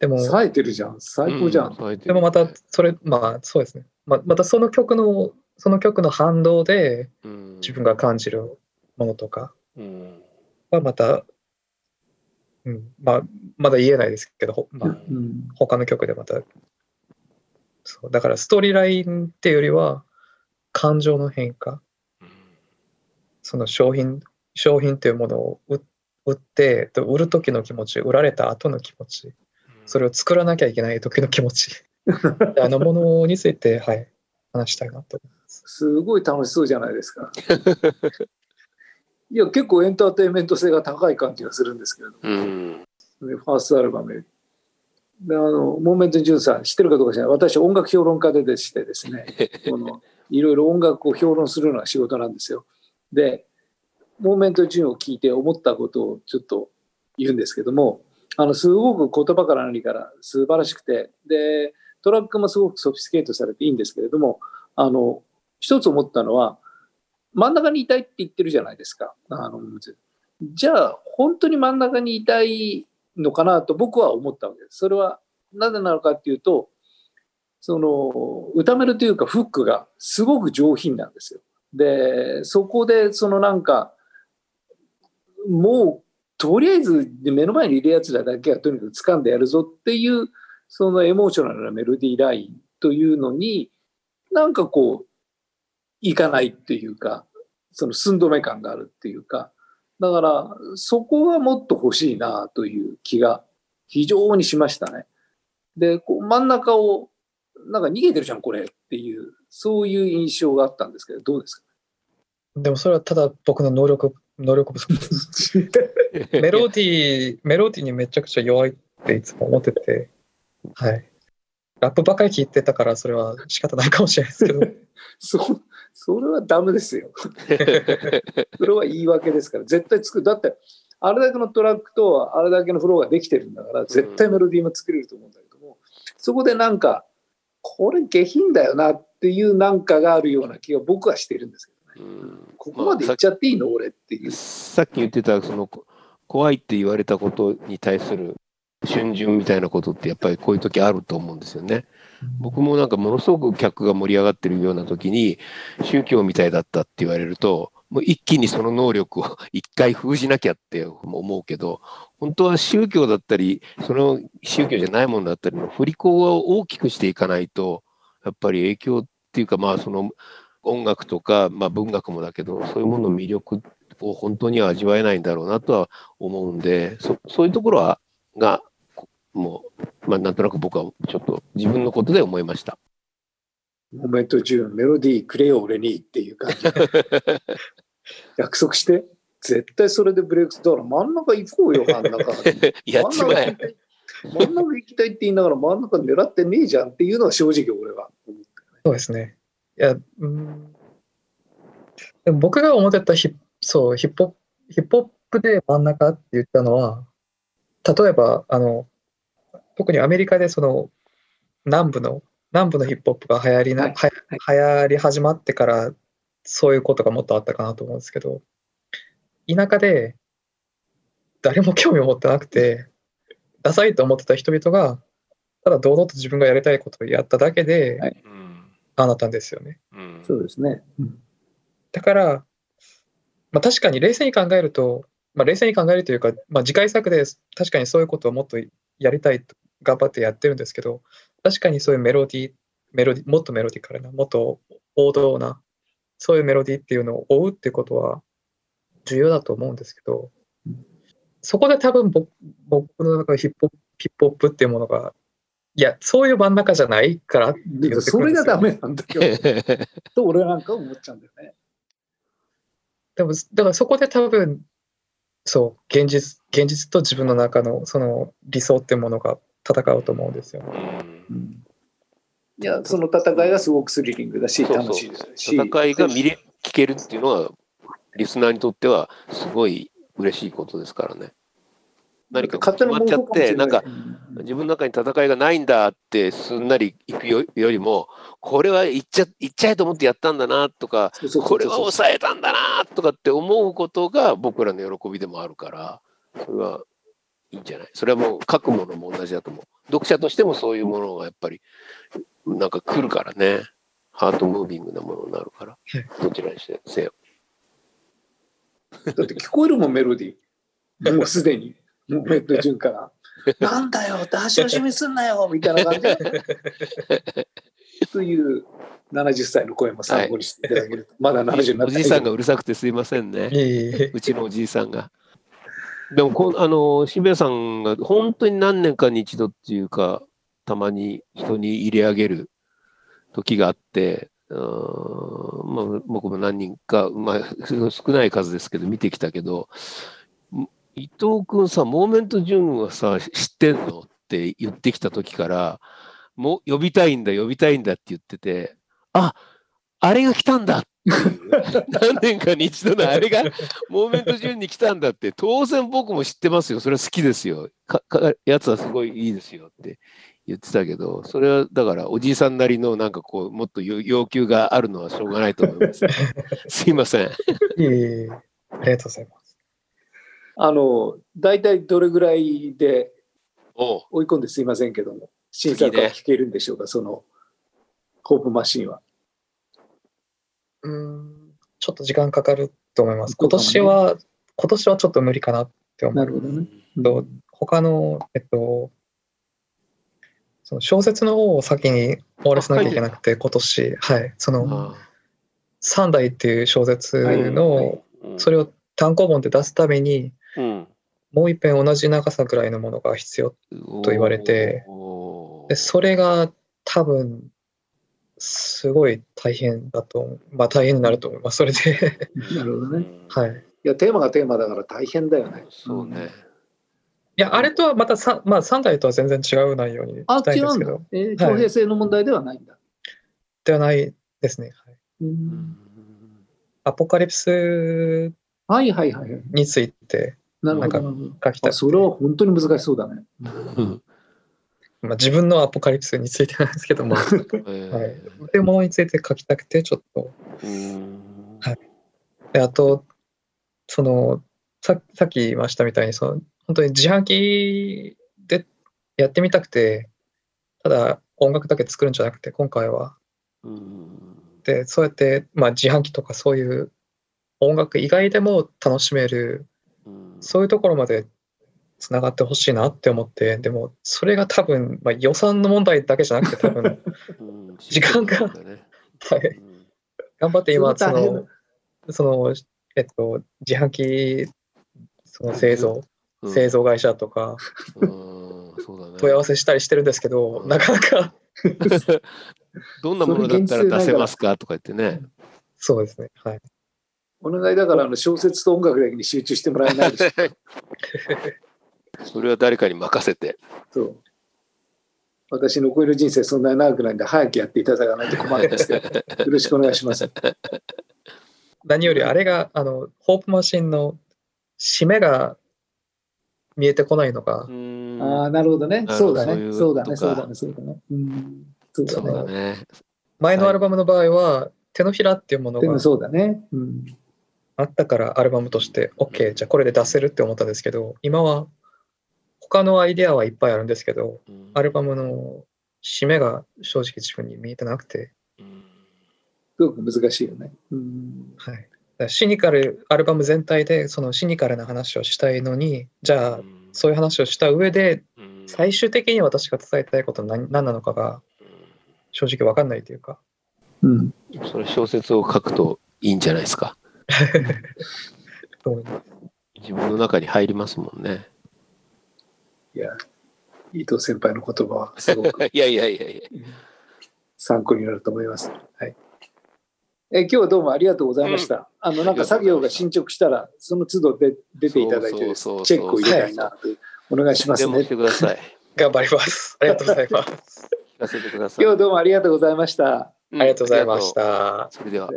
Speaker 3: でも
Speaker 1: 冴えてるじゃん。最高じゃん。
Speaker 2: うん
Speaker 3: でもまたそれまあそうですね。ままたその曲のその曲の反動で
Speaker 2: うん。
Speaker 3: 自分が感じるものとか
Speaker 2: うん。
Speaker 3: はまた、うん。まあ、まだ言えないですけど、ほまあ、
Speaker 1: うん。
Speaker 3: 他の曲でまた。そう。だからストーリーラインっていうよりは感情の変化。その商品商品というものを売売ってで売る時の気持ち売られた後の気持ち。それを作らなきゃいけない時の気持ち。あのものについて、はい、話したいなと思います。
Speaker 1: すごい楽しそうじゃないですか。いや、結構エンターテインメント性が高い感じがするんですけれども、
Speaker 2: うん。
Speaker 1: ねファーストアルバムであのモーメント・ジュンさん知ってるかどうか知らない私音楽評論家ででしてですね。このいろいろ音楽を評論するのが仕事なんですよ。でモーメント・ジュンを聞いて思ったことをちょっと言うんですけどもあのすごく言葉から何から素晴らしくて。でトラックもすごくソフィスケートされていいんですけれどもあの一つ思ったのは真ん中にいたいって言ってるじゃないですか。あのじゃあ本当に真ん中にいたいのかなと僕は思ったわけです。それはなぜなのかっていうとその歌メロというかフックがすごく上品なんですよ。でそこでそのなんかもうとりあえず目の前にいるやつらだけはとにかく掴んでやるぞっていうそのエモーショナルなメロディーラインというのになんかこういかないっていうかその寸止め感があるっていうかだからそこがもっと欲しいなという気が非常にしましたね。でこう真ん中をなんか逃げてるじゃんこれっていうそういう印象があったんですけどどうですか？
Speaker 3: でもそれはただ僕の能力能力不足です。メロディー、メロディーにめちゃくちゃ弱いっていつも思ってて、はい。ラップばかり聴いてたからそれは仕方ないかもしれないですけど、
Speaker 1: そ それはダメですよ。それは言い訳ですから絶対作るだってあれだけのトラックとあれだけのフローができてるんだから絶対メロディーも作れると思うんだけども、そこでなんかこれ下品だよなっていうなんかがあるような気が僕はしているんですけどね。
Speaker 2: うん
Speaker 1: ここまで言っちゃっていいの？俺っていう。
Speaker 2: さっき言ってたそのこ怖いって言われたことに対する春巡みたいなことってやっぱりこういう時あると思うんですよね。僕もなんかものすごく客が盛り上がってるような時に宗教みたいだったって言われるともう一気にその能力を 一回封じなきゃって思うけど本当は宗教だったりその宗教じゃないものだったりの振り子を大きくしていかないとやっぱり影響っていうかまあその音楽とか、まあ、文学もだけどそういうものの魅力を本当には味わえないんだろうなとは思うんでそそういうところはがもう、まあ、なんとなく僕はちょっと自分のことで思いました。
Speaker 1: モメント中メロディーくれよ俺にっていう感じ。約束して絶対それでブレイクスだから真ん中行こうよ真ん中。
Speaker 2: やっちまえ。
Speaker 1: 真ん中行きたいって言いながら真ん中狙ってねえじゃんっていうのは正直俺は思った。
Speaker 3: そうですね。いや、うん、でも僕が思ってたヒそうヒップホップヒップホップで真ん中って言ったのは、例えばあの特にアメリカでその南部の南部のヒップホップが流行りな、
Speaker 1: はい。
Speaker 3: は流行り始まってからそういうことがもっとあったかなと思うんですけど、田舎で誰も興味を持ってなくて、ダサいと思ってた人々が、ただ堂々と自分がやりたいことをやっただけで、
Speaker 1: はい。
Speaker 2: うん
Speaker 3: ああなったんですよね。
Speaker 2: うん。
Speaker 1: そうですね。
Speaker 3: だから、まあ、確かに冷静に考えると、まあ、冷静に考えるというか、まあ、次回作で確かにそういうことをもっとやりたいと頑張ってやってるんですけど、確かにそういうメロディー、メロディもっとメロディカルな、もっと王道な、そういうメロディーっていうのを追うっていうことは重要だと思うんですけど、そこで多分僕僕の中でヒップホップヒップホップっていうものが、いや、そういう真ん中じゃないからって言って
Speaker 1: でそれがダメなんだよ。
Speaker 2: う
Speaker 1: と俺なんか思っちゃうんだよね。
Speaker 3: でも、だからそこで多分、そう、現実、現実と自分の中のその理想っていうものが戦うと思うんですよ。ね。
Speaker 1: うん。いやその戦いがすごくスリリングだし楽しいですし。
Speaker 2: 戦いが見れ聞けるっていうのはリスナーにとってはすごい嬉しいことですからね。何か決まっちゃって、なんか
Speaker 1: うん
Speaker 2: 自分の中に戦いがないんだってすんなりいくよよりも、これは言っちゃ言っちゃえと思ってやったんだなとか、これは抑えたんだなとかって思うことが僕らの喜びでもあるから、それはいいんじゃない？それはもう書くものも同じだと思う。読者としてもそういうものがやっぱりなんか来るからね。ハートムービングなものになるから、どちらにしてせよ。
Speaker 1: だって聞こえるもん、メロディー。もうすでに。もうメット順から。なんだよ、出し惜しみすんなよみたいな感じで。という70歳の声も参考にしていただけると。まだ70にな
Speaker 2: お
Speaker 1: って
Speaker 2: じいさんがうるさくてすいませんね。うちのおじいさんが。でもこ、あの、渋谷さんが本当に何年かに一度っていうか、たまに人に入れ上げる時があって、うーんまあ、僕も何人か、まあ、少ない数ですけど、見てきたけど、伊藤君さ、モーメント・ジュンはさ、知ってんのって言ってきた時から、もう呼びたいんだ、呼びたいんだって言ってて、ああれが来たんだっ 何年かに一度のあれがモーメント順に来たんだって、当然僕も知ってますよ。それは好きですよ。かかやつはすごいいいですよって言ってたけど、それはだからおじいさんなりのなんかこう、もっと要要求があるのはしょうがないと思います。すいません。
Speaker 3: いえいえありがとうございます。
Speaker 1: あの、大体どれぐらいで追い込んですいませんけども、審査から聞けるんでしょうか、その、ホープマシンは。
Speaker 3: うーん、ちょっと時間かかると思います。今年は、今年はちょっと無理かなって思う。
Speaker 1: なるほどね。
Speaker 3: と、他の、えっと、その小説の方を先に終わらせなきゃいけなくて、今年、はい、その、
Speaker 2: あ
Speaker 3: 三代っていう小説の、
Speaker 2: うん
Speaker 3: それを単行本で出すために、
Speaker 2: うん。
Speaker 3: もう一遍同じ長さぐらいのものが必要。と言われてで、それが多分、すごい大変だと思う。まあ大変になると思います。それで、
Speaker 1: なるほどね。
Speaker 3: はい。
Speaker 1: いや、テーマがテーマだから大変だよね。
Speaker 2: そうね。
Speaker 3: いや、あれとはまたさ、まあ、3代とは全然違う内容に
Speaker 1: あ、
Speaker 3: したい
Speaker 1: 違うん
Speaker 3: ですけど、。
Speaker 1: えー、徴兵制の問題ではないんだ。
Speaker 3: ではないですね。はい
Speaker 1: うん
Speaker 3: アポカリプス
Speaker 1: はいはいはいはい。
Speaker 3: について
Speaker 1: なるほど。
Speaker 3: なんか書きたくて
Speaker 1: あそれは本当に難しそうだね。
Speaker 2: うん
Speaker 3: まあ、自分のアポカリプスについてなんですけど、まあ、
Speaker 2: えー
Speaker 3: はい。っていうものについて書きたくて、ちょっと。
Speaker 2: うん。
Speaker 3: はい。であと、その、ささっき言いましたみたいに、その、本当に自販機でやってみたくて、ただ音楽だけ作るんじゃなくて、今回は、
Speaker 2: うん。
Speaker 3: で、そうやって、まあ、自販機とかそういう音楽以外でも楽しめる、
Speaker 2: うん。
Speaker 3: そういうところまでつながってほしいなって思って、でも、それが多分、まあ、予算の問題だけじゃなくて、多分、
Speaker 2: うん
Speaker 3: 時間がはい。
Speaker 2: うん。
Speaker 3: 頑張って今、その、その、えっと、自販機、その製造、
Speaker 2: うん。
Speaker 3: 製造会社とか
Speaker 2: うん。そうだね。
Speaker 3: 問い合わせしたりしてるんですけど、なかなか、
Speaker 2: どんなものだったら出せますかとか言ってね。
Speaker 3: そうですね。はい。
Speaker 1: お願いだからあの小説と音楽だけに集中してもらえないでしょ
Speaker 2: それは誰かに任せて。
Speaker 1: そう。私残りの人生そんなに長くないんで早くやっていただかないと困るんですけど。よろしくお願いします。
Speaker 3: 何よりあれが、あの、ホープマシンの締めが見えてこないのが、
Speaker 2: うん。
Speaker 1: ああなるほどね。そうだね。
Speaker 2: そう
Speaker 1: だね。そうだね。そうだね。うん。そうだね。
Speaker 3: 前のアルバムの場合は、手のひらっていうものが
Speaker 1: でもそうだね。うん。
Speaker 3: あったからアルバムとして OK じゃあこれで出せるって思ったんですけど今は他のアイデアはいっぱいあるんですけど
Speaker 2: うん。
Speaker 3: アルバムの締めが正直自分に見えてなくて、
Speaker 2: うん。
Speaker 1: すごく難しいよね。うん。
Speaker 3: はい、だからシニカルアルバム全体でそのシニカルな話をしたいのにじゃあそういう話をした上で
Speaker 2: うん。
Speaker 3: 最終的に私が伝えたいことは何何なのかが正直わかんないというか。
Speaker 1: うん。
Speaker 2: それ小説を書くといいんじゃないですか。
Speaker 3: と思います。
Speaker 2: 自分の中に入りますもんね。
Speaker 1: いや伊藤先輩の言葉はすごく
Speaker 2: いやいやいやいや。
Speaker 1: 参考になると思います。はい。え今日はどうもありがとうございました。あのなんか作業が進捗したらその都度で出ていただいてチェックを入れたいなとお願いしますね
Speaker 2: でもし。てください。
Speaker 3: 頑張りますありがとうございます
Speaker 2: 聞かせてください。
Speaker 1: 今日はどうもありがとうございました。
Speaker 2: うん
Speaker 3: ありがとうございました
Speaker 2: それでは。